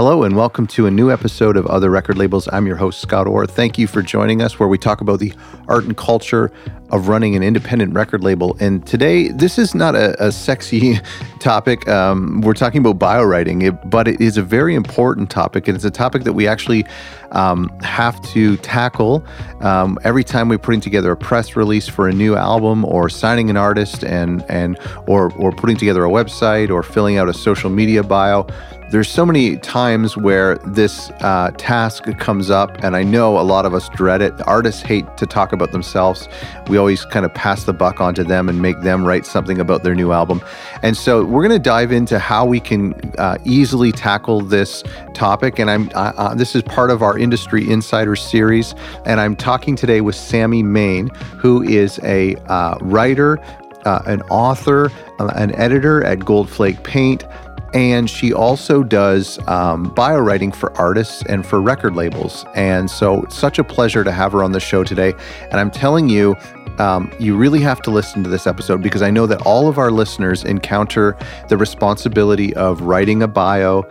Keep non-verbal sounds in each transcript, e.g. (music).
Hello, and welcome to a new episode of Other Record Labels. I'm your host, Scott Orr. Thank you for joining us, where we talk about the art and culture of running an independent record label. And today, this is not a, a sexy (laughs) topic. Um, we're talking about bio writing, it, but it is a very important topic. And it's a topic that we actually um, have to tackle um, every time we're putting together a press release for a new album or signing an artist and, and or, or putting together a website or filling out a social media bio there's so many times where this uh, task comes up, and I know a lot of us dread it. Artists hate to talk about themselves. We always kind of pass the buck onto them and make them write something about their new album. And so we're going to dive into how we can uh, easily tackle this topic. And I'm uh, this is part of our Industry Insider series, and I'm talking today with Sammy Maine, who is a uh, writer, uh, an author, uh, an editor at Goldflake Paint. And she also does um, bio writing for artists and for record labels. And so, it's such a pleasure to have her on the show today. And I'm telling you, um, you really have to listen to this episode because I know that all of our listeners encounter the responsibility of writing a bio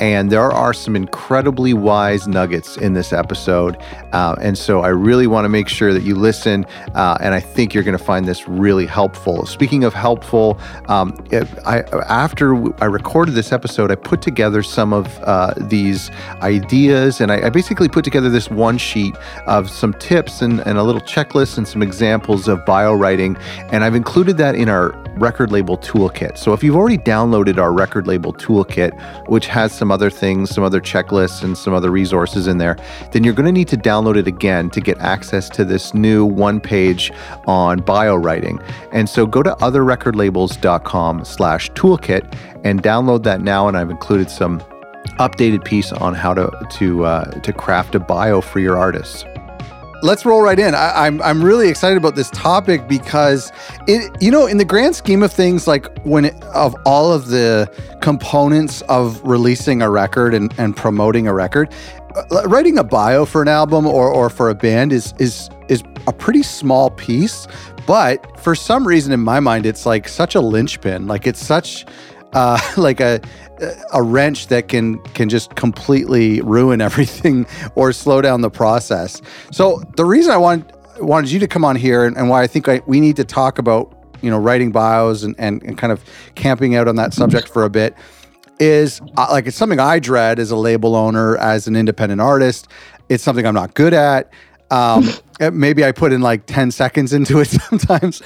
and there are some incredibly wise nuggets in this episode. Uh, and so I really want to make sure that you listen. Uh, and I think you're going to find this really helpful. Speaking of helpful, um, it, I, after I recorded this episode, I put together some of uh, these ideas. And I, I, basically put together this one sheet of some tips and, and a little checklist and some examples of bio writing. And I've included that in our record label toolkit. So if you've already downloaded our record label toolkit, which has some other things, some other checklists, and some other resources in there, then you're going to need to download it again to get access to this new one page on bio writing. And so go to otherrecordlabels.com slash toolkit and download that now. And I've included some updated piece on how to to uh, to craft a bio for your artists let's roll right in. I, am I'm, I'm really excited about this topic because it you know in the grand scheme of things, like when it, of all of the components of releasing a record and, and promoting a record, uh, writing a bio for an album or, or for a band is is is a pretty small piece. But for some reason in my mind, it's like such a linchpin. Like it's such uh, (laughs) like a a wrench that can can just completely ruin (laughs) everything or slow down the process. So the reason I want wanted you to come on here and, and why I think I, we need to talk about you know writing bios and, and, and kind of camping out on that subject for a bit is uh, like it's something I dread as a label owner as an independent artist. It's something I'm not good at. Um, (laughs) maybe I put in like 10 seconds into it (laughs) sometimes.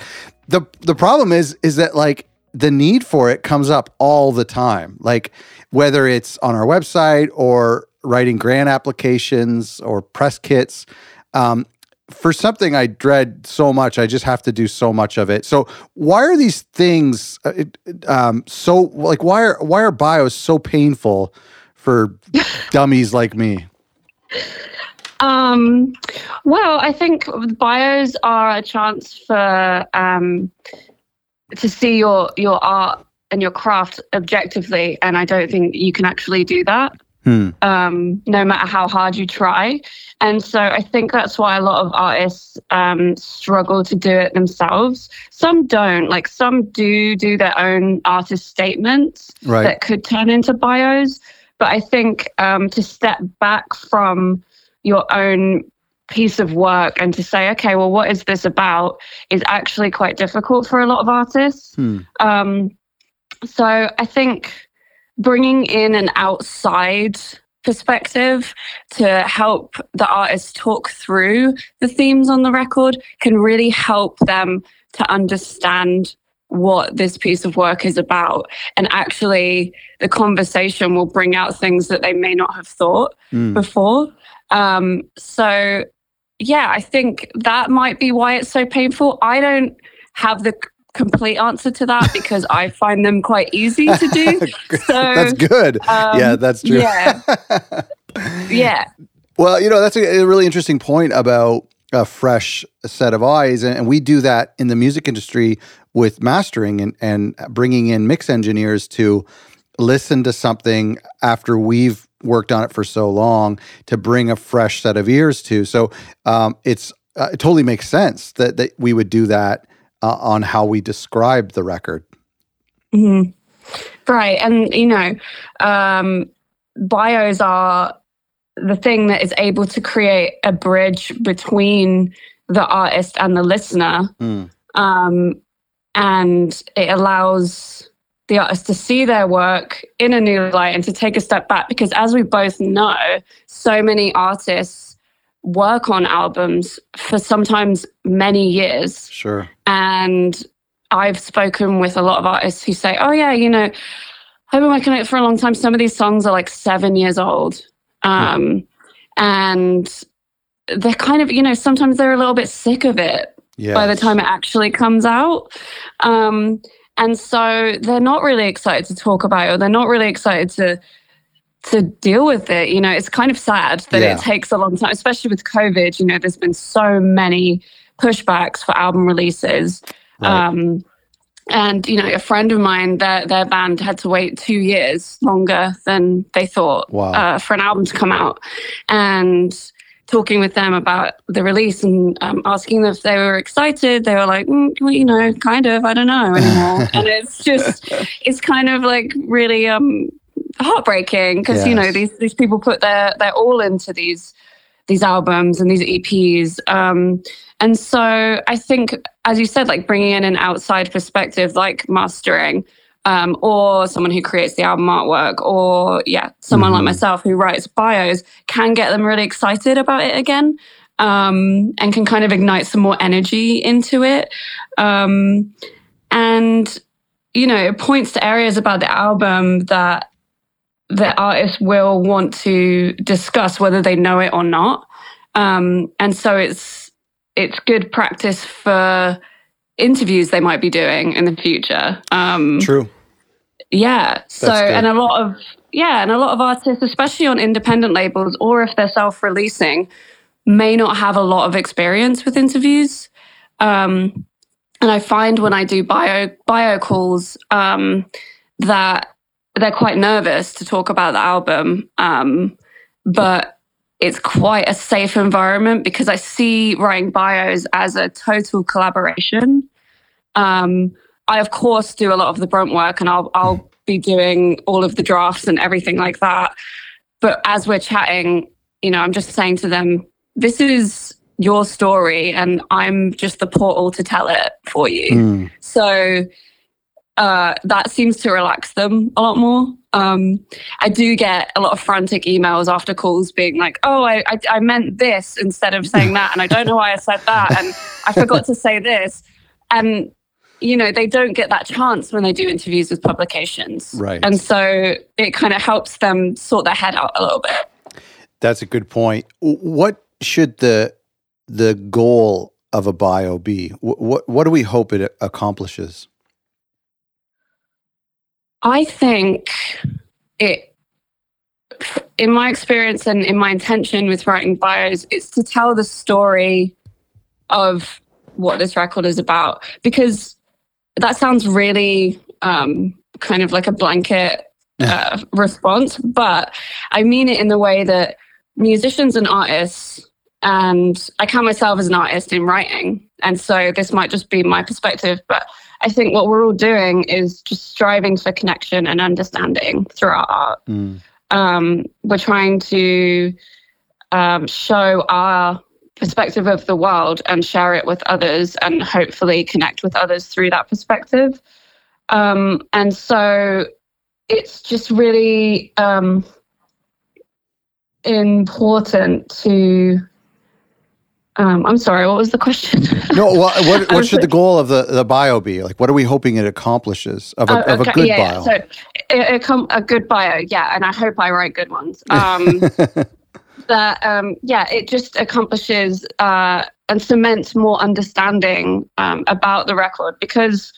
The the problem is is that like the need for it comes up all the time. Like whether it's on our website or writing grant applications or press kits. Um, for something I dread so much, I just have to do so much of it. So why are these things uh, um, so like why are why are bios so painful for (laughs) dummies like me? Um, well, I think bios are a chance for um, to see your your art and your craft objectively and i don't think you can actually do that hmm. um, no matter how hard you try and so i think that's why a lot of artists um, struggle to do it themselves some don't like some do do their own artist statements right. that could turn into bios but i think um, to step back from your own piece of work and to say, okay, well, what is this about is actually quite difficult for a lot of artists. Hmm. Um, so I think bringing in an outside perspective to help the artist talk through the themes on the record can really help them to understand what this piece of work is about. And actually, the conversation will bring out things that they may not have thought mm. before. Um, so yeah, I think that might be why it's so painful. I don't have the complete answer to that because I find them quite easy to do. (laughs) So that's good. Um, yeah, that's true. Yeah. (laughs) yeah. Well, you know, that's a, a, really interesting point about a fresh set of eyes. And, and, we do that in the music industry with mastering and, and bringing in mix engineers to listen to something after we've worked on it for so long to bring a fresh set of ears to. So um, it's uh, it totally makes sense that that we would do that uh, on how we describe the record. Mm-hmm. Right, and you know, um, bios are the thing that is able to create a bridge between the artist and the listener. Mm. Um, and it allows the artist to see their work in a new light and to take a step back because as we both know so many artists work on albums for sometimes many years Sure. and I've spoken with a lot of artists who say, "Oh yeah, you know, I've been working on it for a long time. Some of these songs are like seven years old, um, and they're kind of, you know, sometimes they're a little bit sick of it Yeah. by the time it actually comes out." Um, and so they're not really excited to talk about it, or they're not really excited to to deal with it. You know, it's kind of sad that Yeah. it takes a long time, especially with COVID. You know, there's been so many pushbacks for album releases. Right. Um, and you know, a friend of mine, their their band had to wait two years longer than they thought Wow. uh, for an album to come out. And talking with them about the release and um, asking them if they were excited, they were like, mm, well, you know, kind of. I don't know anymore. (laughs) and it's just, it's kind of like really um, heartbreaking because you know these these people put their their all into these these albums and these EPs. Um, and so I think, as you said, like bringing in an outside perspective, like mastering, um, or someone who creates the album artwork, or yeah, someone like Mhm. myself who writes bios, can get them really excited about it again, um, and can kind of ignite some more energy into it. Um, and you know, it points to areas about the album that the artist will want to discuss whether they know it or not. Um, and so it's it's good practice for interviews they might be doing in the future. Um, True. yeah. So good. and a lot of yeah, and a lot of artists, especially on independent labels or if they're self-releasing, may not have a lot of experience with interviews. Um, and I find when I do bio bio calls um, that they're quite nervous to talk about the album, um, but it's quite a safe environment because I see writing bios as a total collaboration. Um, I of course do a lot of the brunt work, and I'll I'll be doing all of the drafts and everything like that. But as we're chatting, you know, I'm just saying to them, "This is your story, and I'm just the portal to tell it for you." Mm. So uh, that seems to relax them a lot more. Um, I do get a lot of frantic emails after calls being like, oh, I, I, I meant this instead of saying that. And I don't know why I said that. And I forgot to say this. And, you know, they don't get that chance when they do interviews with publications. Right. And so it kind of helps them sort their head out a little bit. That's a good point. What should the the goal of a bio be? Wh- What what do we hope it accomplishes? I think it, in my experience and in my intention with writing bios, it's to tell the story of what this record is about. Because that sounds really um, kind of like a blanket uh, response, but I mean it in the way that musicians and artists, and I count myself as an artist in writing. And so this might just be my perspective, but I think what we're all doing is just striving for connection and understanding through our art. Mm. Um, we're trying to um, show our perspective of the world and share it with others and hopefully connect with others through that perspective. Um, and so it's just really um, important to. Um, I'm sorry, what was the question? (laughs) No, what (laughs) what, what should the goal of the, the bio be? Like, what are we hoping it accomplishes of a, Oh, of a okay, good yeah, bio? So a, a, com- a good bio, yeah, and I hope I write good ones. Um, (laughs) that um, yeah, it just accomplishes uh, and cements more understanding um, about the record because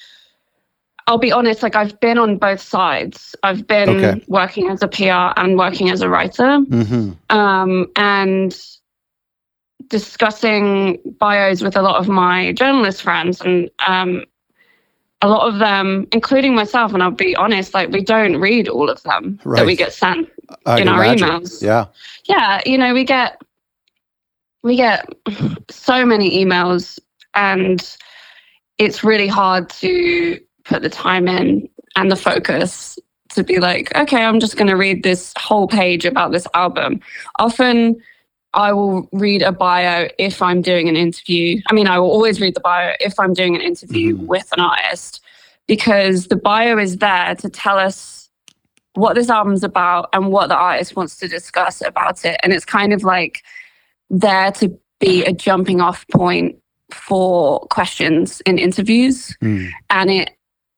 I'll be honest, like I've been on both sides. I've been Okay. working as a PR and working as a writer hmm um, and discussing bios with a lot of my journalist friends and um, a lot of them including myself and i'll be honest like we don't read all of them that we get sent I in our imagine. emails. Yeah. yeah you know we get we get so many emails and it's really hard to put the time in and the focus to be like, okay, I'm just going to read this whole page about this album. Often I will read a bio if I'm doing an interview. I mean, I will always read the bio if I'm doing an interview Mhm. with an artist because the bio is there to tell us what this album's about and what the artist wants to discuss about it. And it's kind of like there to be a jumping off point for questions in interviews Mm. and it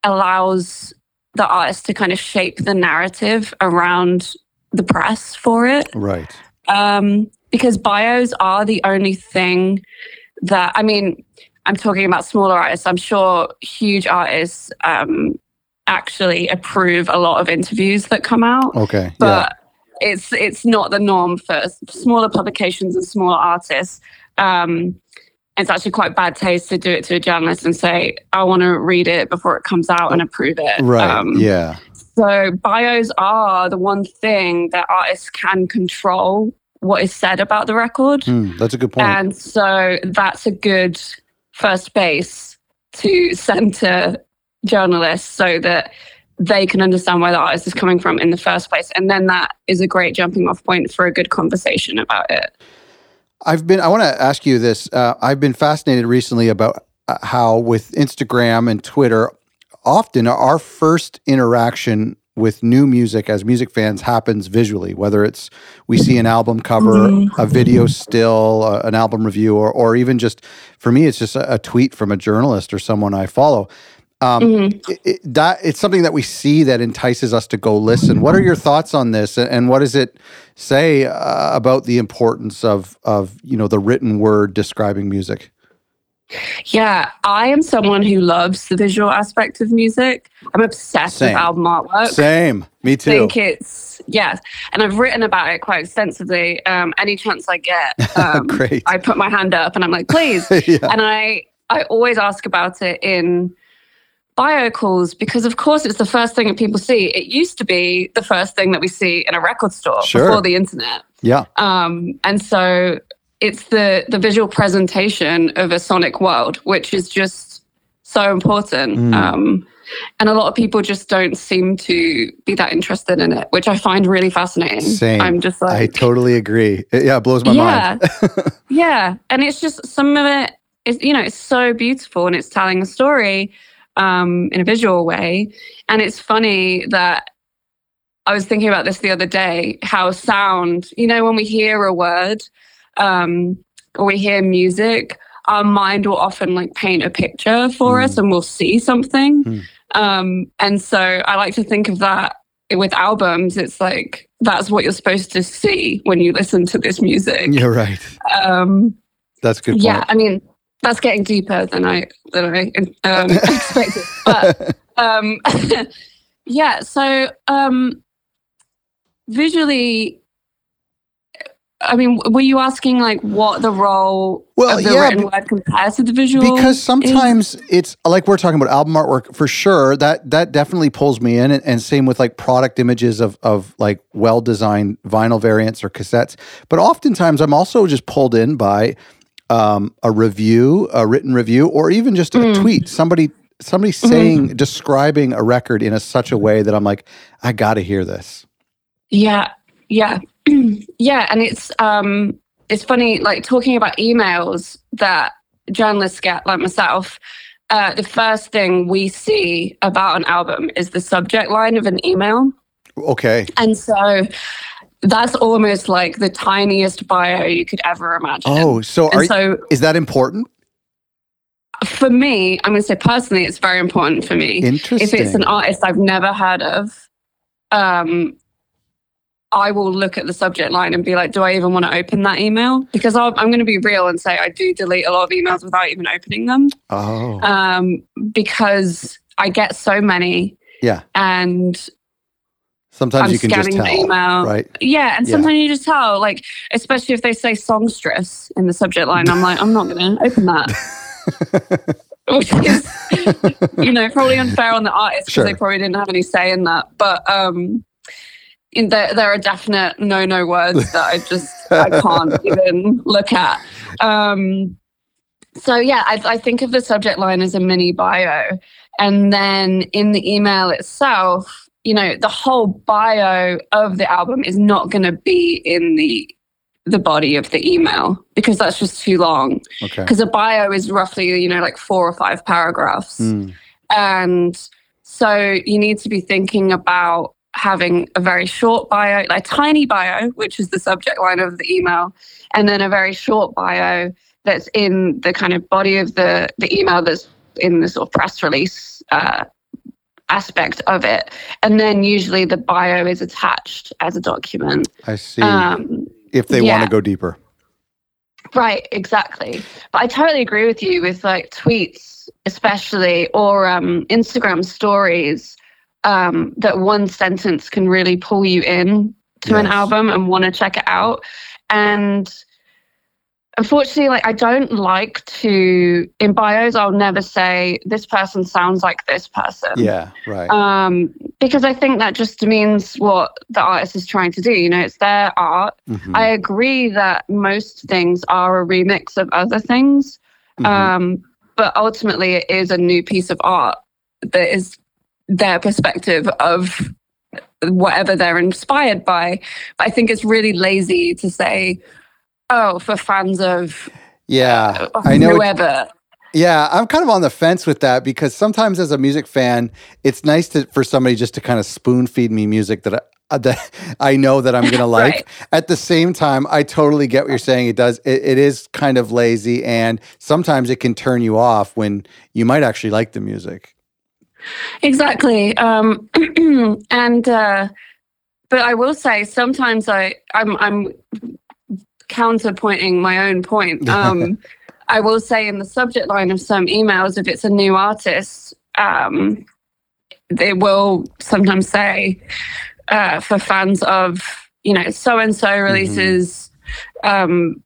allows the artist to kind of shape the narrative around the press for it Right. um, because bios are the only thing that I mean. I'm talking about smaller artists. I'm sure huge artists um, actually approve a lot of interviews that come out, Okay. yeah. but it's it's not the norm for smaller publications and smaller artists. Um, it's actually quite bad taste to do it to a journalist and say, "I want to read it before it comes out and approve it." Right. Um, yeah. so bios are the one thing that artists can control what is said about the record. Hmm, that's a good point. And so that's a good first base to to journalists so that they can understand where the artist is coming from in the first place. And then that is a great jumping off point for a good conversation about it. I've been. I want to ask you this. Uh, I've been fascinated recently about uh, how with Instagram and Twitter, often our first interaction with new music as music fans happens visually. Whether it's we see an album cover, Mhm. a video still, uh, an album review, or or even just for me, it's just a, a tweet from a journalist or someone I follow. Um, Mhm. it, it- that it's something that we see that entices us to go listen. What are your thoughts on this, and, and what does it say uh, about the importance of of you know the written word describing music? Yeah, I am someone who loves the visual aspect of music. I'm obsessed Same. with album artwork. Same, me too. I think it's yes, and I've written about it quite extensively. Um, any chance I get, (laughs) um, Great. I put my hand up and I'm like, please. (laughs) yeah. and I I always ask about it in bio calls because of course it's the first thing that people see. It used to be the first thing that we see in a record store Sure. before the internet. Yeah. Um, and so it's the the visual presentation of a sonic world, which is just so important. Mm. Um, and a lot of people just don't seem to be that interested in it, which I find really fascinating. Same. I'm just like, I totally agree. It, yeah, it blows my yeah, mind. (laughs) yeah, and it's just some of it is you know it's so beautiful and it's telling a story um, in a visual way, and it's funny that I was thinking about this the other day. How sound, you know, when we hear a word um, or we hear music, our mind will often like paint a picture for us, and we'll see something. Hmm. Um, and so I like to think of that with albums. It's like that's what you're supposed to see when you listen to this music. You're right. Um, That's a good point. yeah, I mean that's getting deeper than I than I um, (laughs) expected. But (laughs) um, (laughs) yeah, so um, visually, I mean, were you asking like what the role Well, of the yeah, written word compares to the visual? because sometimes it's like we're talking about album artwork for sure that that definitely pulls me in and, and same with like product images of of like well designed vinyl variants or cassettes but oftentimes i'm also just pulled in by um, a review a written review or even just a Mm. tweet somebody somebody Mm-hmm. saying describing a record in a such a way that i'm like i gotta hear this Yeah, yeah, (clears throat) yeah, and it's um, it's funny like talking about emails that journalists get, like myself. Uh, the first thing we see about an album is the subject line of an email, okay and so that's almost like the tiniest bio you could ever imagine. oh so are so is that important for me, I'm going to say personally, it's very important for me. interesting if it's an artist I've never heard of, um, I will look at the subject line and be like, do I even want to open that email? Because I'll, I'm going to be real and say I do delete a lot of emails without even opening them oh um, because I get so many. Yeah. And sometimes I'm you can just tell the email. right Yeah. And Yeah. sometimes you just tell, like, especially if they say songstress in the subject line, I'm like, I'm not going to open that. (laughs) Which is, you know, probably unfair on the artist because Sure. they probably didn't have any say in that. But um, there, there are definite no-no words that I just I (laughs) can't even look at. Um, so yeah, I, I think of the subject line as a mini bio, and then in the email itself, you know, the whole bio of the album is not going to be in the the body of the email because that's just too long. Okay. Because a bio is roughly, you know, like four or five paragraphs. Mm. And so you need to be thinking about having a very short bio, a tiny bio, which is the subject line of the email, and then a very short bio that's in the kind of body of the, the email that's in the sort of press release uh, aspect of it. And then usually the bio is attached as a document. I see. Um, if they want to go deeper. Right, exactly. But I totally agree with you with like tweets, especially, or um, Instagram stories, um, that one sentence can really pull you in to an album and want to check it out. And unfortunately, like I don't like to in bios, I'll never say this person sounds like this person. Yeah, right. Um, because I think that just means what the artist is trying to do. You know, it's their art. Mhm, I agree that most things are a remix of other things, mhm. um, but ultimately it is a new piece of art that is their perspective of whatever they're inspired by. But I think it's really lazy to say, "Oh, for fans of yeah, uh, I know. whoever." Yeah, I'm kind of on the fence with that because sometimes as a music fan, it's nice to for somebody just to kind of spoon feed me music that I, uh, (laughs) that I know that I'm gonna (laughs) like. Right. At the same time, I totally get what you're saying. It does. It, it is kind of lazy, and sometimes it can turn you off when you might actually like the music. Exactly. Um, (clears throat) and uh, but I will say sometimes I I'm I'm counterpointing my own point. (laughs) Um, I will say in the subject line of some emails, if it's a new artist, um, they will sometimes say uh, for fans of you know so and so releases. Um,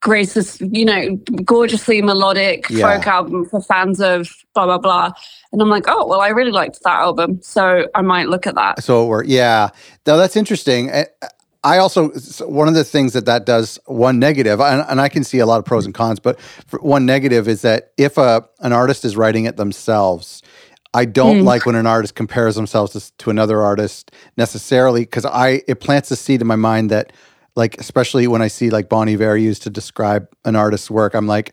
gracious, you know, gorgeously melodic Yeah. folk album for fans of blah blah blah. And I'm like, oh well, I really liked that album, so I might look at that. So it worked. Yeah. Now that's interesting. I- I also one of the things that that does one negative, and, and I can see a lot of pros and cons, but one negative is that if a an artist is writing it themselves, I don't Mm. like when an artist compares themselves to, to another artist necessarily because I it plants a seed in my mind that like especially when I see like Bon Iver used to describe an artist's work, I'm like,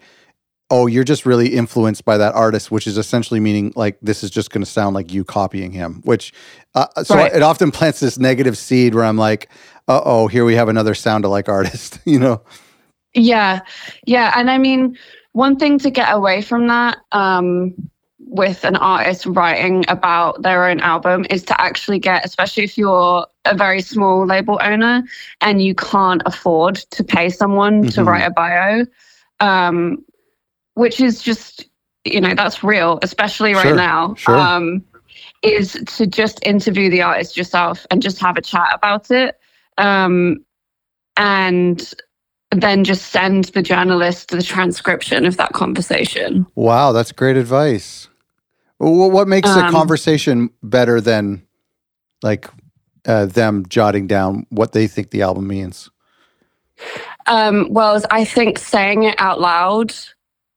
oh, you're just really influenced by that artist, which is essentially meaning like this is just going to sound like you copying him. Which uh, so Right. it often plants this negative seed where I'm like, uh oh, here we have another sound alike artist. (laughs) you know? Yeah, yeah, and I mean, one thing to get away from that um, with an artist writing about their own album is to actually get, especially if you're a very small label owner and you can't afford to pay someone to Mhm. write a bio, um, which is just, you know, that's real, especially right Sure, now. sure. Um, is to just interview the artist yourself and just have a chat about it. Um, and then just send the journalist the transcription of that conversation. Wow, that's great advice. Wh- What makes a Um, conversation better than like uh, them jotting down what they think the album means? Um, well, I think saying it out loud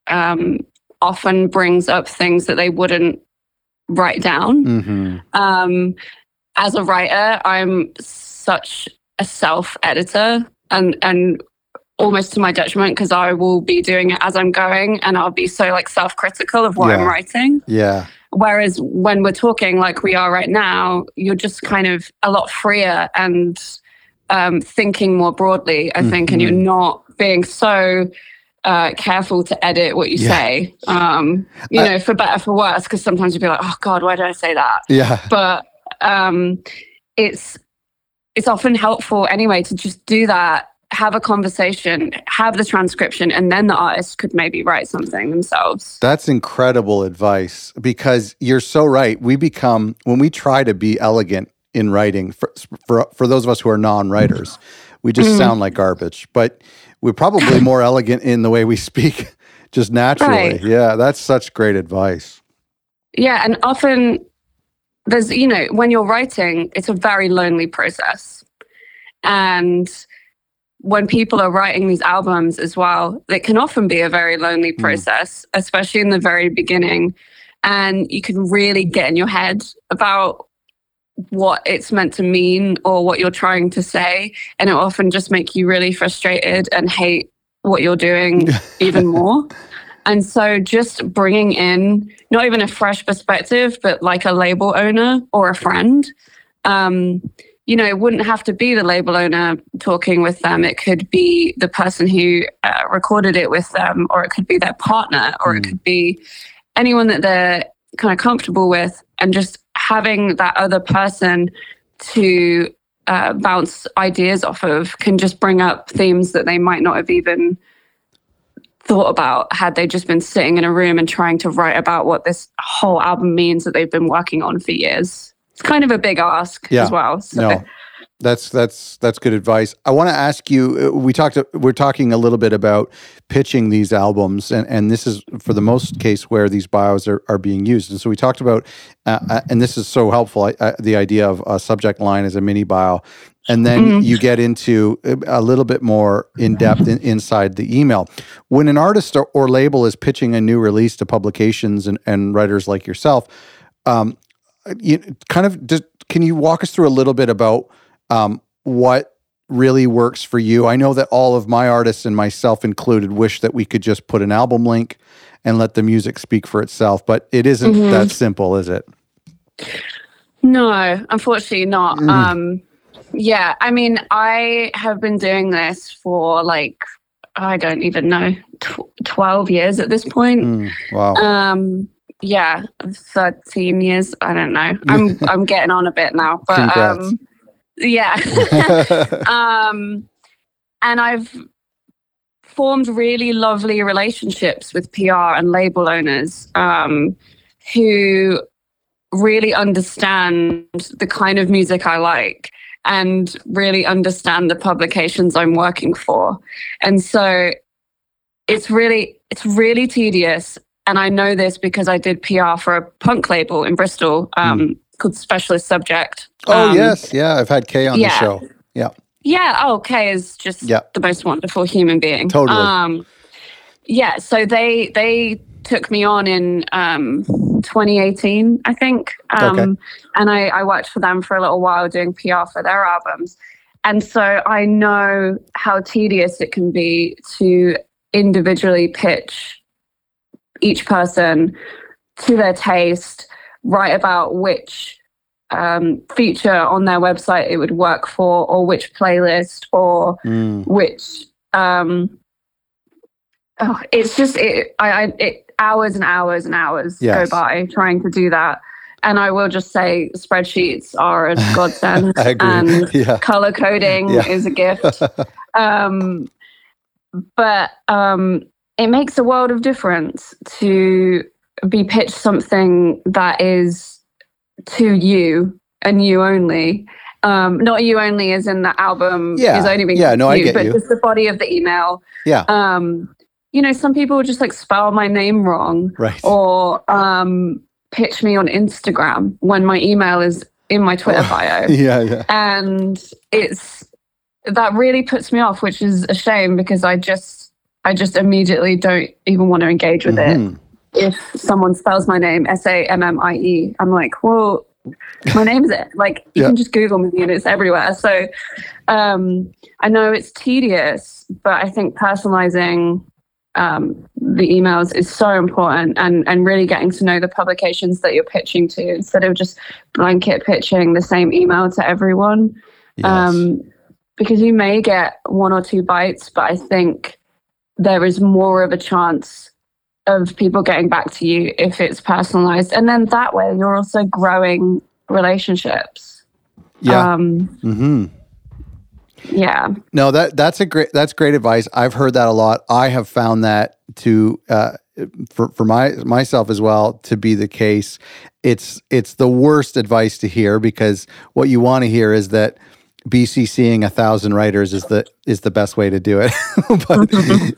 um, often brings up things that they wouldn't write down. hmm Um, as a writer, I'm such a self editor and and almost to my detriment because I will be doing it as I'm going and I'll be so like self critical of what Yeah. I'm writing. Yeah. Whereas when we're talking like we are right now, you're just kind of a lot freer and um, thinking more broadly, I think, and you're Mhm. not being so uh, careful to edit what you Yeah. say, um, you I- know, for better, for worse, because sometimes you'd be like, oh God, why did I say that? Yeah. But um, it's it's often helpful anyway to just do that, have a conversation, have the transcription, and then the artist could maybe write something themselves. That's incredible advice because you're so right. We become when we try to be elegant in writing for for, for those of us who are non-writers, we just Mhm. sound like garbage. But we're probably (laughs) more elegant in the way we speak (laughs) just naturally. Right. Yeah, that's such great advice. Yeah, and often there's, you know, when you're writing, it's a very lonely process. And when people are writing these albums as well, it can often be a very lonely Mm. process, especially in the very beginning. And you can really get in your head about what it's meant to mean or what you're trying to say and it often just make you really frustrated and hate what you're doing (laughs) even more and so just bringing in not even a fresh perspective but like a label owner or a friend um, you know it wouldn't have to be the label owner talking with them. It could be the person who uh, recorded it with them or it could be their partner or it could be anyone that they're kind of comfortable with. And just having that other person to uh, bounce ideas off of can just bring up themes that they might not have even thought about had they just been sitting in a room and trying to write about what this whole album means that they've been working on for years. It's kind of a big ask Yeah. as well. So. No, that's that's that's good advice. I want to ask you. uh, We talked. We're talking a little bit about pitching these albums, and and this is for the most case where these bios are, are being used. And so we talked about, uh, uh, and this is so helpful. I, I, the idea of a subject line as a mini bio, and then you get into a little bit more in depth in, inside the email. When an artist or, or label is pitching a new release to publications and, and writers like yourself, um, you kind of just, can you walk us through a little bit about um, what really works for you? I know that all of my artists and myself included wish that we could just put an album link and let the music speak for itself, but it isn't Mhm. that simple, is it? No, unfortunately not. Mm. Um, yeah, I mean, I have been doing this for like, I don't even know, tw- 12 years at this point. Mm, wow. Um, yeah, 13 years. I don't know. I'm, (laughs) I'm getting on a bit now, but, Congrats. um, yeah. (laughs) um, and I've formed really lovely relationships with PR and label owners um, who really understand the kind of music I like and really understand the publications I'm working for. And so it's really it's really tedious and I know this because I did PR for a punk label in Bristol um, called Specialist Subject. oh Um, yes, yeah. I've had Kay on yeah. the show. yeah. Yeah. Oh, Kay is just Yeah. the most wonderful human being. Totally. Um, yeah. So they they took me on in um, 2018, I think. Um, Okay. And I, I worked for them for a little while doing PR for their albums. And so I know how tedious it can be to individually pitch each person to their taste, write about which um, feature on their website it would work for, or which playlist, or Mm, which um, oh, it's just it, I, I it, hours and hours and hours Yes. go by trying to do that. And I will just say spreadsheets are a (laughs) godsend. And (laughs) yeah. color coding Yeah. is a gift. (laughs) um, but um, it makes a world of difference to be pitched something that is to you and you only. Um, not you only as in the album Yeah. is only being Yeah, no, I you, get but you. just the body of the email. Yeah. Um, you know, some people just like spell my name wrong Right. or um, pitch me on Instagram when my email is in my Twitter Oh. (laughs) bio yeah, yeah. and it's that really puts me off which is a shame because i just i just immediately don't even want to engage with Mhm. it if someone spells my name s-a-m-m-i-e i'm like well my name is it (laughs) like you Yeah. can just google me and it's everywhere so um i know it's tedious but i think personalizing um, the emails is so important and and really getting to know the publications that you're pitching to instead of just blanket pitching the same email to everyone Yes. um, because you may get one or two bites, but I think there is more of a chance of people getting back to you if it's personalized. And then that way you're also growing relationships. yeah. Um, hmm yeah. No, that that's a great that's great advice. I've heard that a lot. I have found that to uh, for for my myself as well to be the case. It's it's the worst advice to hear because what you want to hear is that BCCing a thousand writers is the is the best way to do it. (laughs) but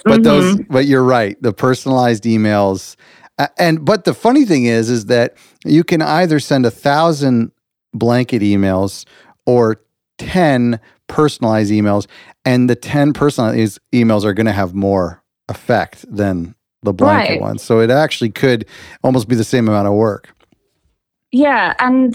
but those but you're right. The personalized emails uh, and but the funny thing is is that you can either send a thousand blanket emails or 10 personalized emails and the 10 personalized emails are going to have more effect than the blanket Right. ones so it actually could almost be the same amount of work Yeah. And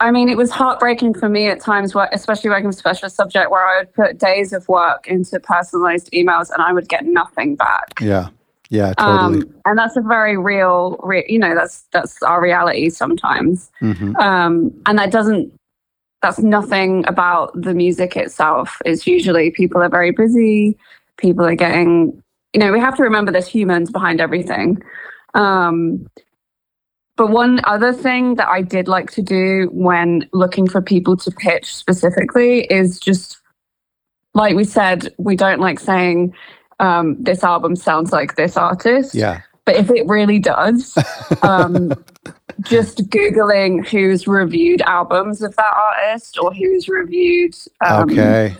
I mean, it was heartbreaking for me at times, where, especially working with Specialist Subject, where I would put days of work into personalized emails and I would get nothing back. Yeah. Yeah, totally. Um, and that's a very real, re- you know, that's that's our reality sometimes. Mhm. Um, and that doesn't, that's nothing about the music itself. It's usually people are very busy, people are getting, you know, we have to remember there's humans behind everything. Um, but one other thing that I did like to do when looking for people to pitch specifically is just, like we said, we don't like saying um, this album sounds like this artist. Yeah. But if it really does, um, (laughs) just Googling who's reviewed albums of that artist or who's reviewed um, okay.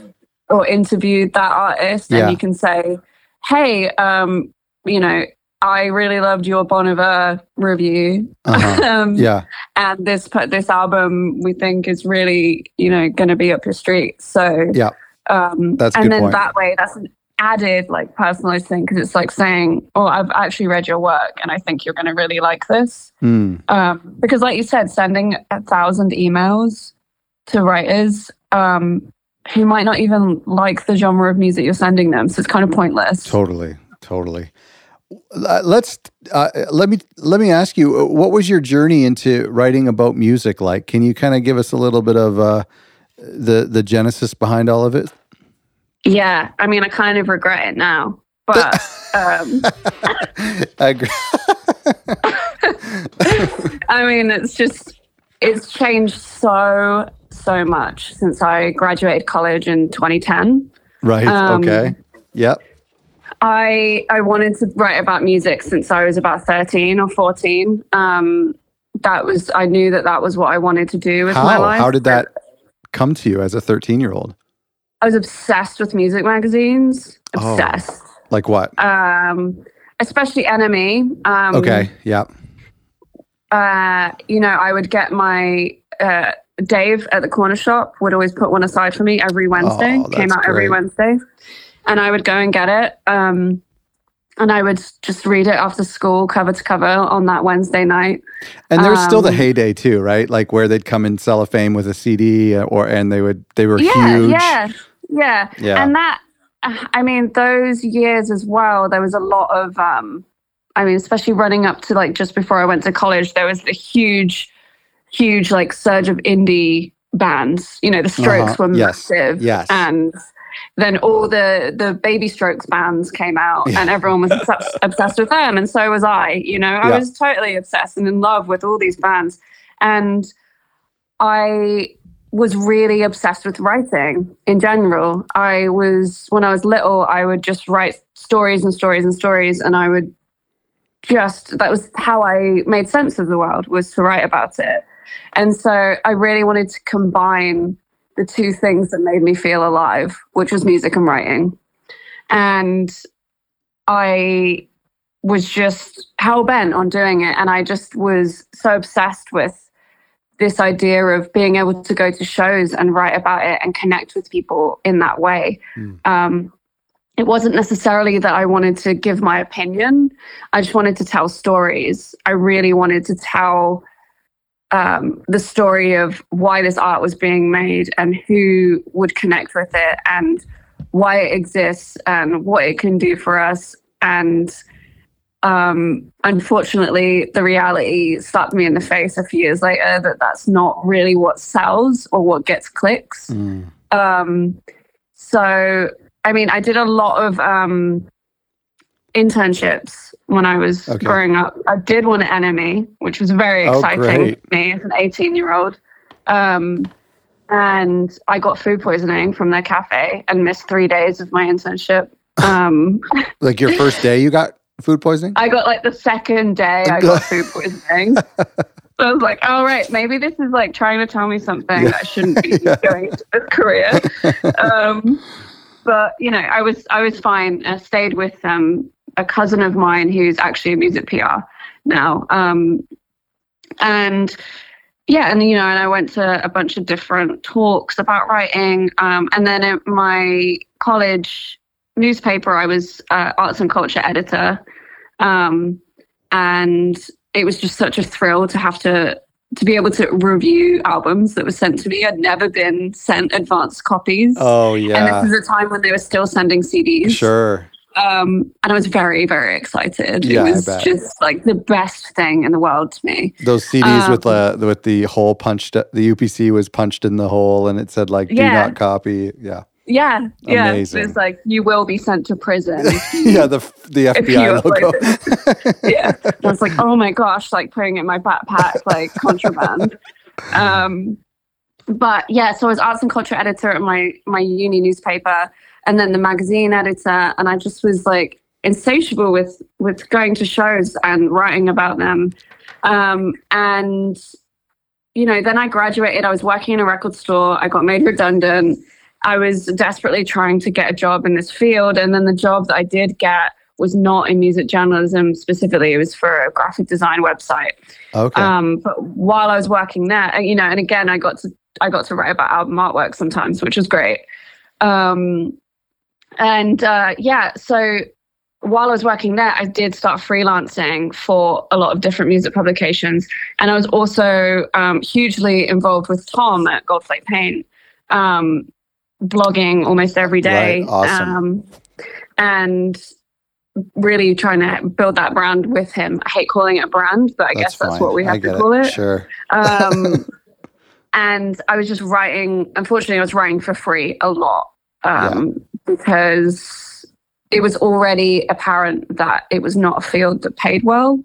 or interviewed that artist, Yeah. and you can say, hey, um, you know, I really loved your Bon Iver review. Uh-huh. (laughs) um, Yeah. and this this album we think is really you know going to be up your street so Yeah. um That's and then point. that way that's an added like personalized thing because it's like saying oh i've actually read your work and i think you're going to really like this Mm. um because like you said sending a thousand emails to writers um who might not even like the genre of music you're sending them so it's kind of pointless Totally, totally. Uh, Let's uh, let me let me ask you, uh, what was your journey into writing about music like? Can you kind of give us a little bit of uh, the the genesis behind all of it? yeah i mean i kind of regret it now but (laughs) um I (laughs) agree. (laughs) I mean, it's just it's changed so so much since I graduated college in 2010. right. Um, okay. Yep. I I wanted to write about music since I was about 13 or 14. Um, that was I knew that that was what I wanted to do with my How life. how did that come to you as a thirteen year old? I was obsessed with music magazines. Oh. Obsessed. Like what? Um, especially NME. Um, Okay. Yep. uh, you know, I would get my uh, Dave at the corner shop would always put one aside for me every Wednesday. Oh, Came out every. Wednesday, and I would go and get it. Um, and I would just read it after school, cover to cover, on that Wednesday night. And there there's still the Um, heyday too, right? Like where they'd come in cellophane with a CD, or and they would they were yeah, huge. yeah, yeah, Yeah. And that, I mean, those years as well. There was a lot of, um, I mean, especially running up to like just before I went to college, there was the huge, huge like surge of indie bands. You know, the Strokes Uh-huh. were Yes. massive, Yes. and then all the the Baby Strokes bands came out, and everyone was obsessed, (laughs) obsessed with them, and so was I. You know, I Yeah. was totally obsessed and in love with all these bands, and I was really obsessed with writing in general. I was when I was little, I would just write stories and stories and stories, and I would just that was how I made sense of the world was to write about it. And so I really wanted to combine the two things that made me feel alive, which was music and writing. And I was just hell bent on doing it. And I just was so obsessed with this idea of being able to go to shows and write about it and connect with people in that way. Mm. Um, it wasn't necessarily that I wanted to give my opinion. I just wanted to tell stories. I really wanted to tell um, the story of why this art was being made and who would connect with it and why it exists and what it can do for us. And um, unfortunately, the reality slapped me in the face a few years later that that's not really what sells or what gets clicks. Mm. Um, so, I mean, I did a lot of um, internships when I was Okay. growing up. I did one NME, which was very Oh, exciting for me as an 18 year old. Um, and I got food poisoning from their cafe and missed three days of my internship. Um, (laughs) Like your first day, you got food poisoning. I got like the second day I got (laughs) food poisoning. So I was like, oh, right, maybe this is like trying to tell me something that I shouldn't be (laughs) Yeah. going into this career. Um, but you know, I was I was fine. I stayed with um, a cousin of mine who's actually a music PR now, um, and yeah, and you know, and I went to a bunch of different talks about writing, um, and then at my college newspaper, I was uh, arts and culture editor, um, and it was just such a thrill to have to to be able to review albums that were sent to me. I'd never been sent advanced copies. Oh yeah. And this is a time when they were still sending CDs. Sure. Um, and I was very, very excited. Yeah, it was just like the best thing in the world to me. Those CDs with Um, the with the hole punched the UPC was punched in the hole and it said like do Yeah. not copy. Yeah. Yeah, yeah. Amazing. It was like you will be sent to prison. (laughs) yeah, the the (laughs) FBI logo. (laughs) yeah. I was like, oh my gosh, like putting it in my backpack, like contraband. Um, but yeah, so I was arts and culture editor at my my uni newspaper, and then the magazine editor, and I just was like insatiable with with going to shows and writing about them. Um, and you know, then I graduated. I was working in a record store. I got made redundant. I was desperately trying to get a job in this field, and then the job that I did get was not in music journalism specifically. It was for a graphic design website. Okay. Um, but while I was working there, and, you know, and again, I got to I got to write about album artwork sometimes, which was great. Um, and uh, yeah, so while I was working there, I did start freelancing for a lot of different music publications, and I was also um, hugely involved with Tom at Goldflake Paint, um, blogging almost every day. Right, awesome. Um, and really trying to build that brand with him. I hate calling it a brand, but I guess that's fine. what we have to call it. Sure. Um, (laughs) and I was just writing. Unfortunately, I was writing for free a lot um, because it was already apparent that it was not a field that paid well.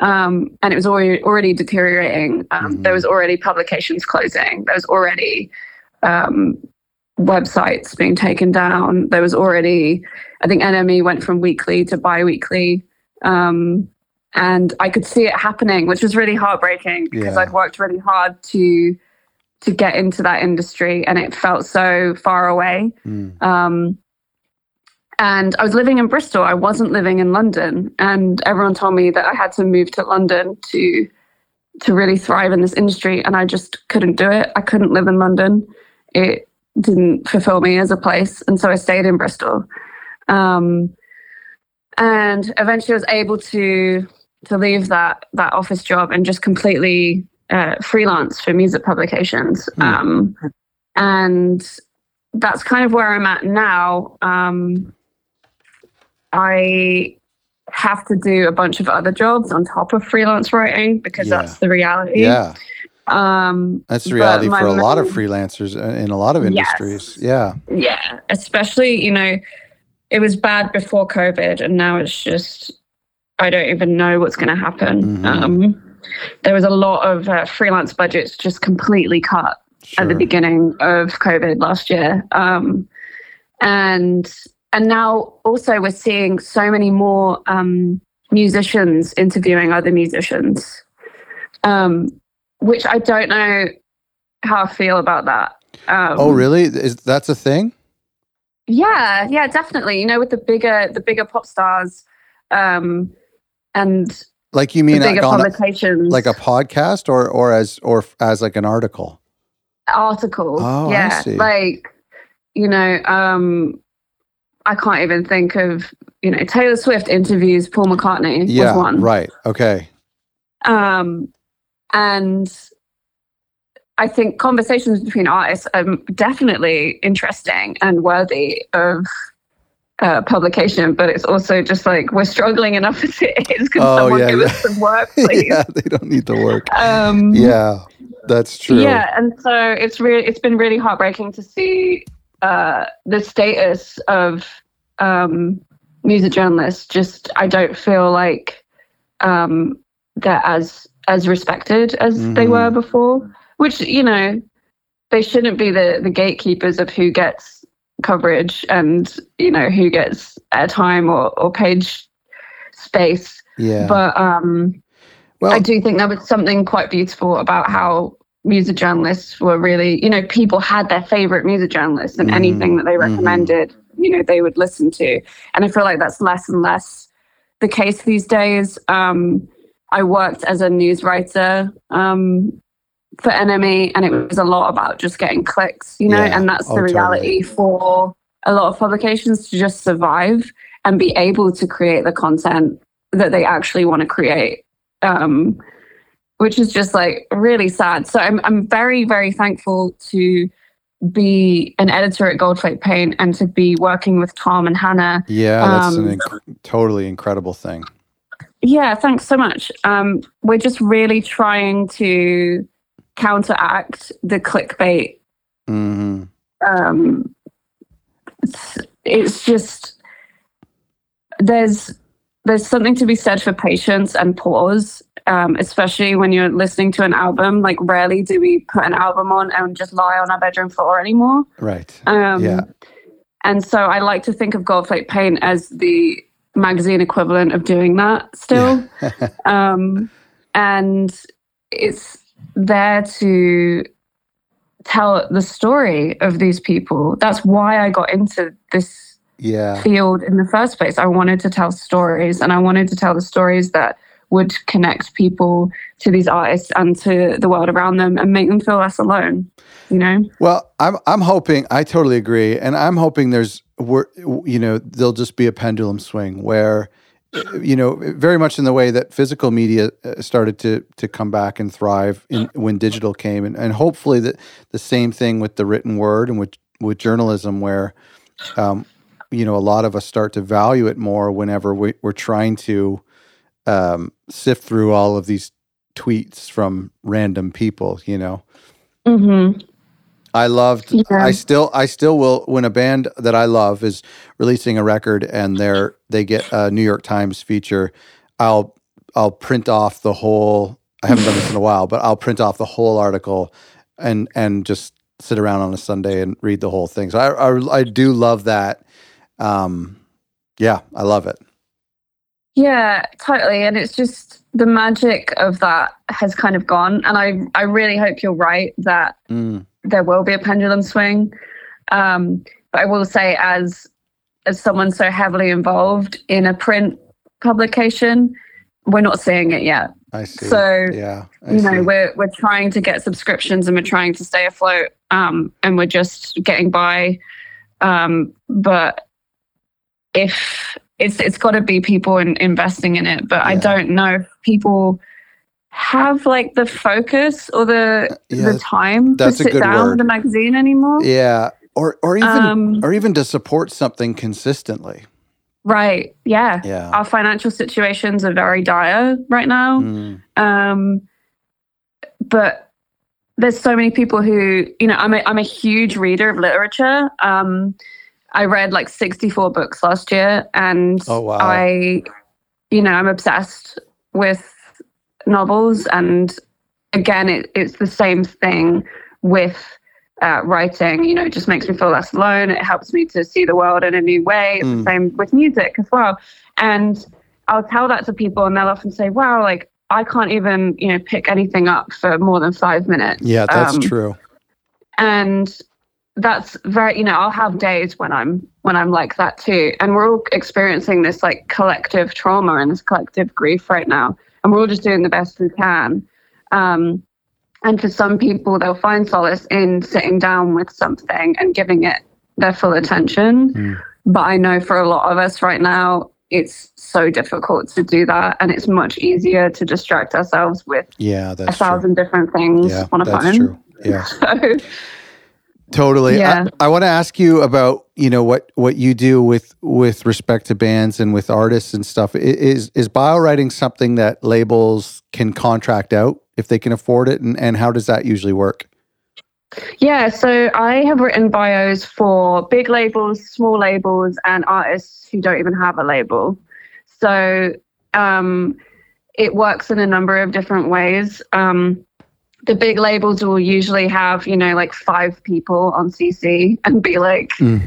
Um, and it was already, already deteriorating. Um, Mhm. There was already publications closing. There was already um, websites being taken down. There was already, I think NME went from weekly to bi-weekly. Um, and I could see it happening, which was really heartbreaking because Yeah. I'd worked really hard to to get into that industry, and it felt so far away. Mm. Um, and I was living in Bristol. I wasn't living in London, and everyone told me that I had to move to London to to really thrive in this industry, and I just couldn't do it. I couldn't live in London. It didn't fulfill me as a place, and so I stayed in Bristol. Um, and eventually, I was able to to leave that that office job and just completely uh, freelance for music publications. Hmm. Um, and that's kind of where I'm at now. Um, I have to do a bunch of other jobs on top of freelance writing because Yeah. that's the reality. Yeah. Um, That's the reality for a lot of freelancers uh, in a lot of Yes. industries. Yeah. yeah, especially, you know, it was bad before COVID and now it's just, I don't even know what's going to happen. Mhm. Um, there was a lot of uh, freelance budgets just completely cut at the beginning of COVID last year. Um, and and now also we're seeing so many more um, musicians interviewing other musicians, um, which I don't know how I feel about that. Um, Oh, really? Is that's a thing? Yeah, yeah, definitely. You know, with the bigger the bigger pop stars, um, and Like you mean bigger like on a, publications, like a podcast or or as or as like an article? article. Oh, I yeah, see. like you know, um, I can't even think of you know Taylor Swift interviews Paul McCartney Yeah. was one, Right. Okay. um, and I think conversations between artists are definitely interesting and worthy of. Uh, publication, but it's also just like we're struggling enough (laughs) as it is. Can Oh, someone yeah, give yeah. us some work, (laughs) please? yeah, they don't need to work. Um, Yeah, that's true. Yeah, and so it's really it's been really heartbreaking to see uh, the status of um, music journalists. Just I don't feel like um, they're as as respected as they Mhm. were before. Which you know they shouldn't be the the gatekeepers of who gets coverage and you know who gets airtime or or page space. Yeah. But um, well, I do think there was something quite beautiful about how music journalists were really, you know, people had their favorite music journalists and Mhm, anything that they mhm. recommended, you know, they would listen to. And I feel like that's less and less the case these days. Um, I worked as a news writer um, for NME, and it was a lot about just getting clicks, you know, Yeah. and that's Oh, the reality for a lot of publications to just survive and be able to create the content that they actually want to create. Um, which is just like really sad. So I'm I'm very very thankful to be an editor at Goldflake Paint and to be working with Tom and Hannah. Yeah, that's Um, an inc- totally incredible thing. Yeah, thanks so much. Um, we're just really trying to counteract the clickbait. hmm Um, it's, it's just there's there's something to be said for patience and pause, um, especially when you're listening to an album. Like, rarely do we put an album on and just lie on our bedroom floor anymore. Right. Um, Yeah. And so I like to think of Goldflake Paint as the magazine equivalent of doing that still. (laughs) um, and it's there to tell the story of these people. That's why I got into this Yeah. field in the first place. I wanted to tell stories and I wanted to tell the stories that would connect people to these artists and to the world around them and make them feel less alone, you know? Well, I'm I'm hoping I totally agree, and I'm hoping there's we're, you know there'll just be a pendulum swing where you know very much in the way that physical media uh, started to to come back and thrive in, when digital came, and, and hopefully that the same thing with the written word and with with journalism where um, you know a lot of us start to value it more whenever we, we're trying to um, sift through all of these tweets from random people, you know. Mm-hmm. I loved. Yeah. I still. I still will. When a band that I love is releasing a record and they're they get a New York Times feature, I'll I'll print off the whole. I haven't done this in a while, but I'll print off the whole article, and and just sit around on a Sunday and read the whole thing. So I I, I do love that. Um, yeah, I love it. Yeah, totally. And it's just the magic of that has kind of gone. And I, I really hope you're right that Mm, there will be a pendulum swing. Um, but I will say, as as someone so heavily involved in a print publication, we're not seeing it yet. I see. So yeah, I you know see. we're we're trying to get subscriptions and we're trying to stay afloat um, and we're just getting by um, but if it's it's got to be people in, investing in it but i don't know if people have like the focus or the Yeah, the time to sit down word. with the magazine anymore yeah, or or even um, or even to support something consistently. right yeah Yeah. our financial situations are very dire right now Mm, Um, but there's so many people who, you know, I'm a, I'm a huge reader of literature. Um, I read like 64 books last year, and Oh, wow. I, you know, I'm obsessed with novels. And again, it, it's the same thing with uh, writing. You know, it just makes me feel less alone. It helps me to see the world in a new way. It's Mm. the same with music as well. And I'll tell that to people, and they'll often say, "Wow, like I can't even, you know, pick anything up for more than five minutes." yeah, that's Um, true. and that's very you know i'll have days when i'm when i'm like that too. And we're all experiencing this like collective trauma and this collective grief right now. And we're all just doing the best we can. Um, and for some people they'll find solace in sitting down with something and giving it their full attention. Mm. but i know for a lot of us right now it's so difficult to do that. And it's much easier to distract ourselves with Yeah, a that's true. thousand different things Yeah, on a that's phone. true. Yeah, (laughs) so totally. Yeah. I, I want to ask you about you know what what you do with with respect to bands and with artists and stuff. Is is bio writing something that labels can contract out if they can afford it, and and how does that usually work? Yeah, so I have written bios for big labels, small labels, and artists who don't even have a label. So um, it works in a number of different ways. Um, the big labels will usually have, you know, like five people on CC and be like, Mm.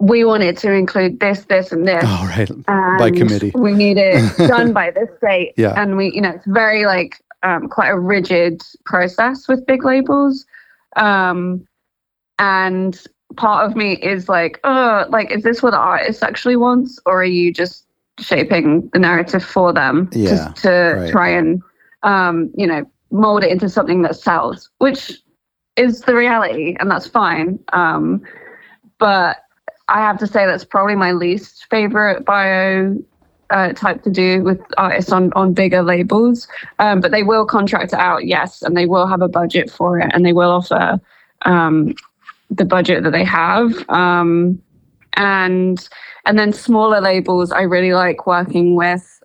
we wanted to include this, this, and this. All right. and by committee. We need it (laughs) done by this date. Yeah. And we, you know, it's very like um, quite a rigid process with big labels. Um, and part of me is like, oh, like, is this what the artist actually wants? Or are you just shaping the narrative for them Yeah, to, to right. try and, um, you know, mold it into something that sells, which is the reality, and that's fine. Um, but I have to say that's probably my least favorite bio uh, type to do with artists on on bigger labels, um, but they will contract it out, yes, and they will have a budget for it, and they will offer um, the budget that they have. Um, and and then smaller labels, I really like working with.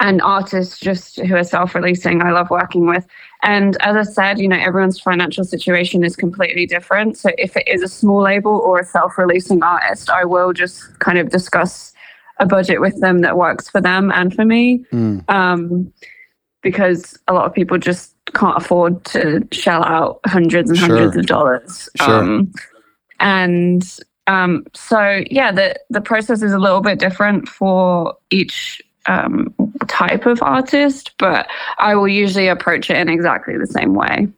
And artists just who are self-releasing i love working with and as i said you know everyone's financial situation is completely different so if it is a small label or a self-releasing artist i will just kind of discuss a budget with them that works for them and for me Mm. um, because a lot of people just can't afford to shell out hundreds and Sure. hundreds of dollars Sure. um, and um, so yeah the the process is a little bit different for each um, type of artist but i will usually approach it in exactly the same way.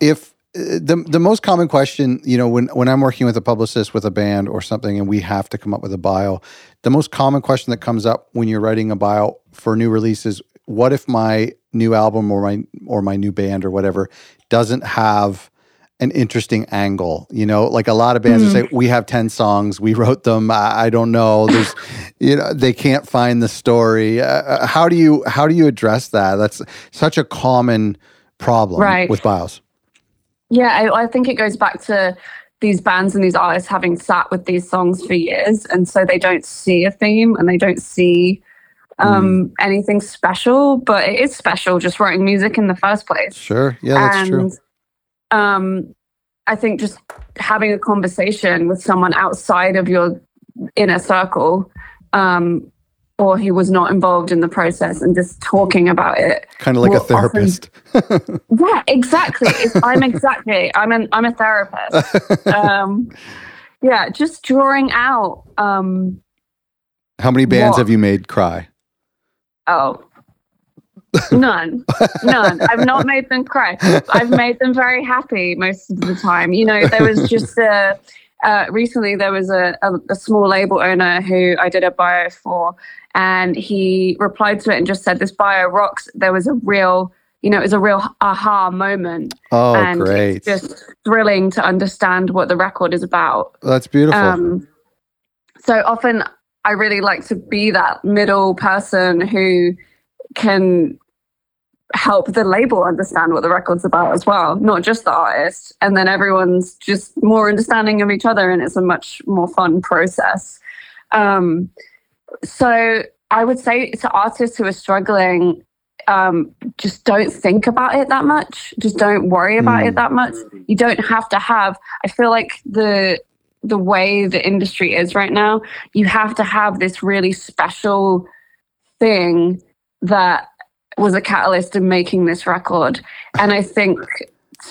If uh, the the most common question, you know, when when I'm working with a publicist with a band or something, and we have to come up with a bio, the most common question that comes up when you're writing a bio for new releases: What if my new album or my or my new band or whatever doesn't have an interesting angle? You know, like a lot of bands will say, "We have ten songs, we wrote them. I, I don't know. There's, (laughs) you know, they can't find the story. Uh, Uh, how do you how do you address that? That's such a common problem Right. with bios. Yeah, I, I think it goes back to these bands and these artists having sat with these songs for years, and so they don't see a theme and they don't see um, anything special. But it is special just writing music in the first place. Sure. Yeah, that's true. Um, I think just having a conversation with someone outside of your inner circle, um, or who was not involved in the process, and just talking about it Kind of like a well, often- therapist. (laughs) yeah, exactly. It's, I'm exactly. I'm an I'm a therapist. Um, yeah, just drawing out. Um, How many bands What? have you made cry? oh, none, none. I've not made them cry. I've made them very happy most of the time. You know, there was just a. Uh, recently, there was a, a, a small label owner who I did a bio for, and he replied to it and just said, "This bio rocks." There was a real, you know, it was a real aha moment. Oh, and great. it's just thrilling to understand what the record is about. That's beautiful. Um, so often, I really like to be that middle person who can help the label understand what the record's about as well, not just the artist. And then everyone's just more understanding of each other, and it's a much more fun process. Um, so I would say to artists who are struggling, um, just don't think about it that much. Just don't worry about Mm. it that much. You don't have to have. I feel like the the way the industry is right now, you have to have this really special thing that was a catalyst in making this record. And I think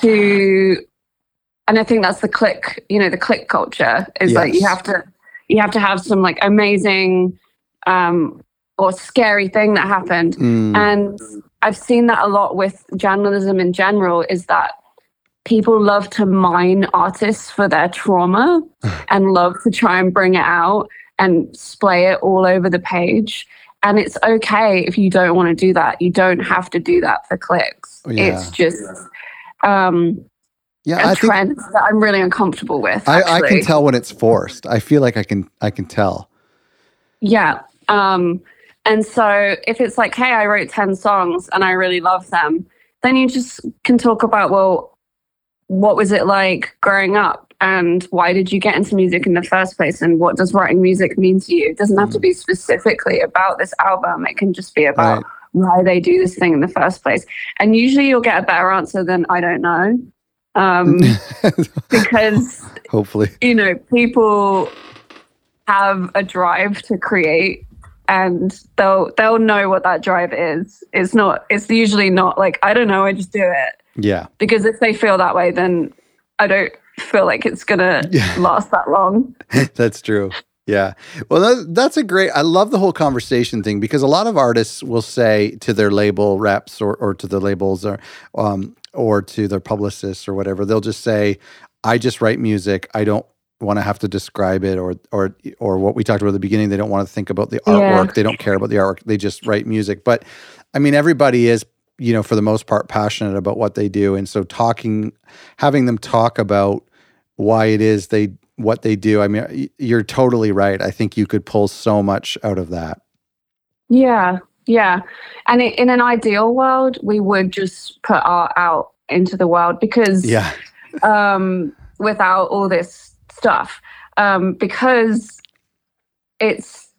to and I think that's the click, you know, the click culture is like you have to you have to have some like amazing um or scary thing that happened. Mm, And I've seen that a lot with journalism in general is that people love to mine artists for their trauma (sighs) and love to try and bring it out and splay it all over the page. And it's okay if you don't want to do that. You don't have to do that for clicks. Oh, yeah. It's just um, yeah, a I think trend that I'm really uncomfortable with. I, I can tell when it's forced. I feel like I can I can tell. Yeah. Um, and so if it's like, hey, I wrote 10 songs and I really love them, then you just can talk about, well, what was it like growing up? And why did you get into music in the first place? And what does writing music mean to you? It doesn't have to be specifically about this album. It can just be about Right. why they do this thing in the first place. And usually you'll get a better answer than I don't know. Um, (laughs) because Hopefully. you know, people have a drive to create and they'll they'll know what that drive is. It's not it's usually not like I don't know, I just do it. Yeah. Because if they feel that way then I don't feel like it's gonna Yeah. (laughs) last that long. That's true. Yeah. Well, that, that's a great. I love the whole conversation thing because a lot of artists will say to their label reps or, or to the labels or um, or to their publicists or whatever, they'll just say, "I just write music. I don't want to have to describe it or or or what we talked about at the beginning. They don't want to think about the Yeah. artwork. They don't care about the artwork. They just write music." But I mean, everybody is you know for the most part passionate about what they do, and so talking, having them talk about why it is they what they do. I mean, you're totally right. I think you could pull so much out of that. Yeah, yeah. And in an ideal world, we would just put art out into the world because yeah. um, without all this stuff, um, because it's,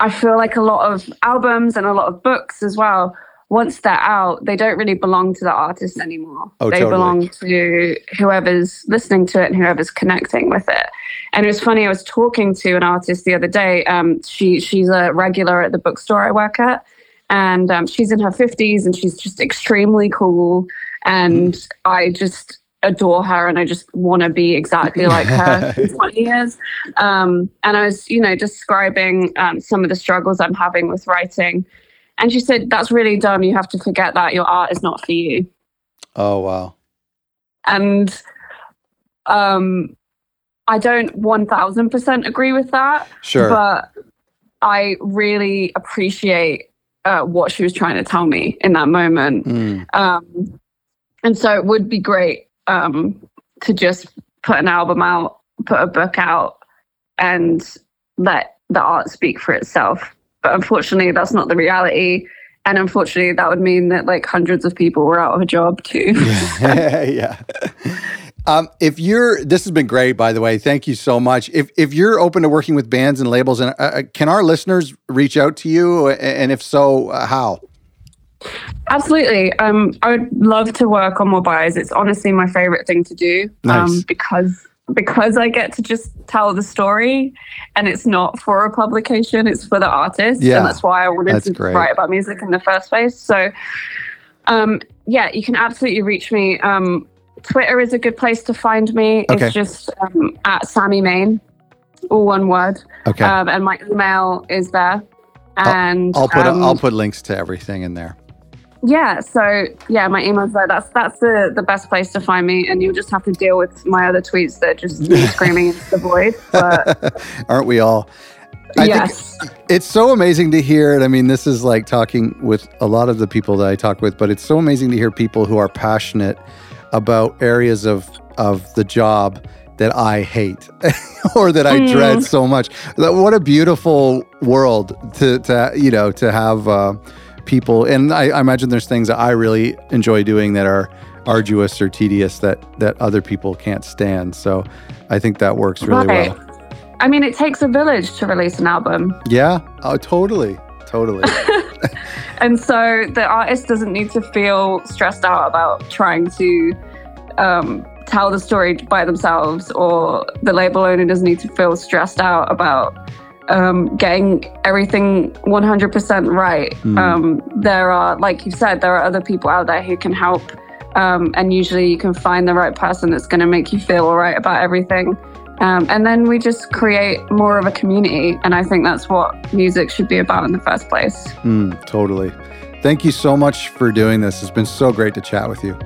I feel like a lot of albums and a lot of books as well once they're out, they don't really belong to the artist anymore. Oh, they totally. belong to whoever's listening to it and whoever's connecting with it. And it was funny. I was talking to an artist the other day. Um, she she's a regular at the bookstore I work at, and um, she's in her fifties and she's just extremely cool. And (laughs) I just adore her and I just want to be exactly like her (laughs) in 20 years. Um, and I was, you know, describing um, some of the struggles I'm having with writing. And she said, That's really dumb. You have to forget that your art is not for you. Oh, wow. And um, I don't 1000% agree with that. Sure. But I really appreciate uh, what she was trying to tell me in that moment. Mm. Um, and so it would be great um, to just put an album out, put a book out, and let the art speak for itself. But unfortunately, that's not the reality. And unfortunately, that would mean that like hundreds of people were out of a job too. (laughs) (laughs) (laughs) yeah. Um, if you're, this has been great, by the way. Thank you so much. If if you're open to working with bands and labels, and uh, can our listeners reach out to you? And if so, uh, how? Absolutely. Um, I would love to work on more bios. It's honestly my favorite thing to do. Nice. Um, because because I get to just tell the story and it's not for a publication, it's for the artist. Yeah, and that's why I wanted to great. write about music in the first place. So um, yeah, you can absolutely reach me. Um, Twitter is a good place to find me. Okay. It's just um, at Sammy Maine, all one word. Okay. Um, and my email is there. And I'll put um, I'll put links to everything in there. Yeah, so yeah, my email's there. That's that's the the best place to find me, and you'll just have to deal with my other tweets that just (laughs) screaming into the void. But (laughs) Aren't we all? I think yes, it's so amazing to hear it. I mean, this is like talking with a lot of the people that I talk with, but it's so amazing to hear people who are passionate about areas of of the job that I hate (laughs) or that I Mm. dread so much. What a beautiful world to to you know to have uh, people. And I, I imagine there's things that I really enjoy doing that are arduous or tedious that that other people can't stand. So I think that works really right. well. I mean, it takes a village to release an album, Yeah. Oh, totally. Totally. (laughs) (laughs) and so the artist doesn't need to feel stressed out about trying to um, tell the story by themselves, or the label owner doesn't need to feel stressed out about um, getting everything 100% right. Mm. Um, there are, like you said, there are other people out there who can help. Um, and usually you can find the right person that's going to make you feel all right about everything. Um, and then we just create more of a community. And I think that's what music should be about in the first place. Mm, totally. Thank you so much for doing this. It's been so great to chat with you.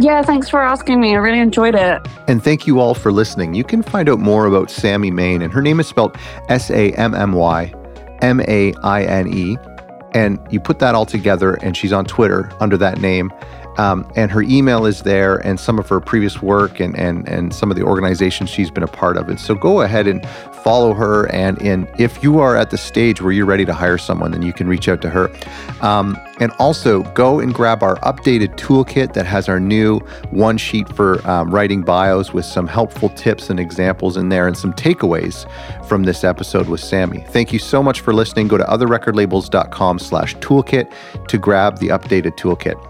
Yeah, thanks for asking me. I really enjoyed it. And thank you all for listening. You can find out more about Sammy Maine, and her name is spelled S A M M Y M A I N E. And you put that all together, and she's on Twitter under that name. Um, and her email is there, and some of her previous work, and and and some of the organizations she's been a part of. And so go ahead and follow her. And and if you are at the stage where you're ready to hire someone, then you can reach out to her. Um, and also go and grab our updated toolkit that has our new one sheet for um, writing bios with some helpful tips and examples in there, and some takeaways from this episode with Sammy. Thank you so much for listening. Go to otherrecordlabels.com slash toolkit to grab the updated toolkit.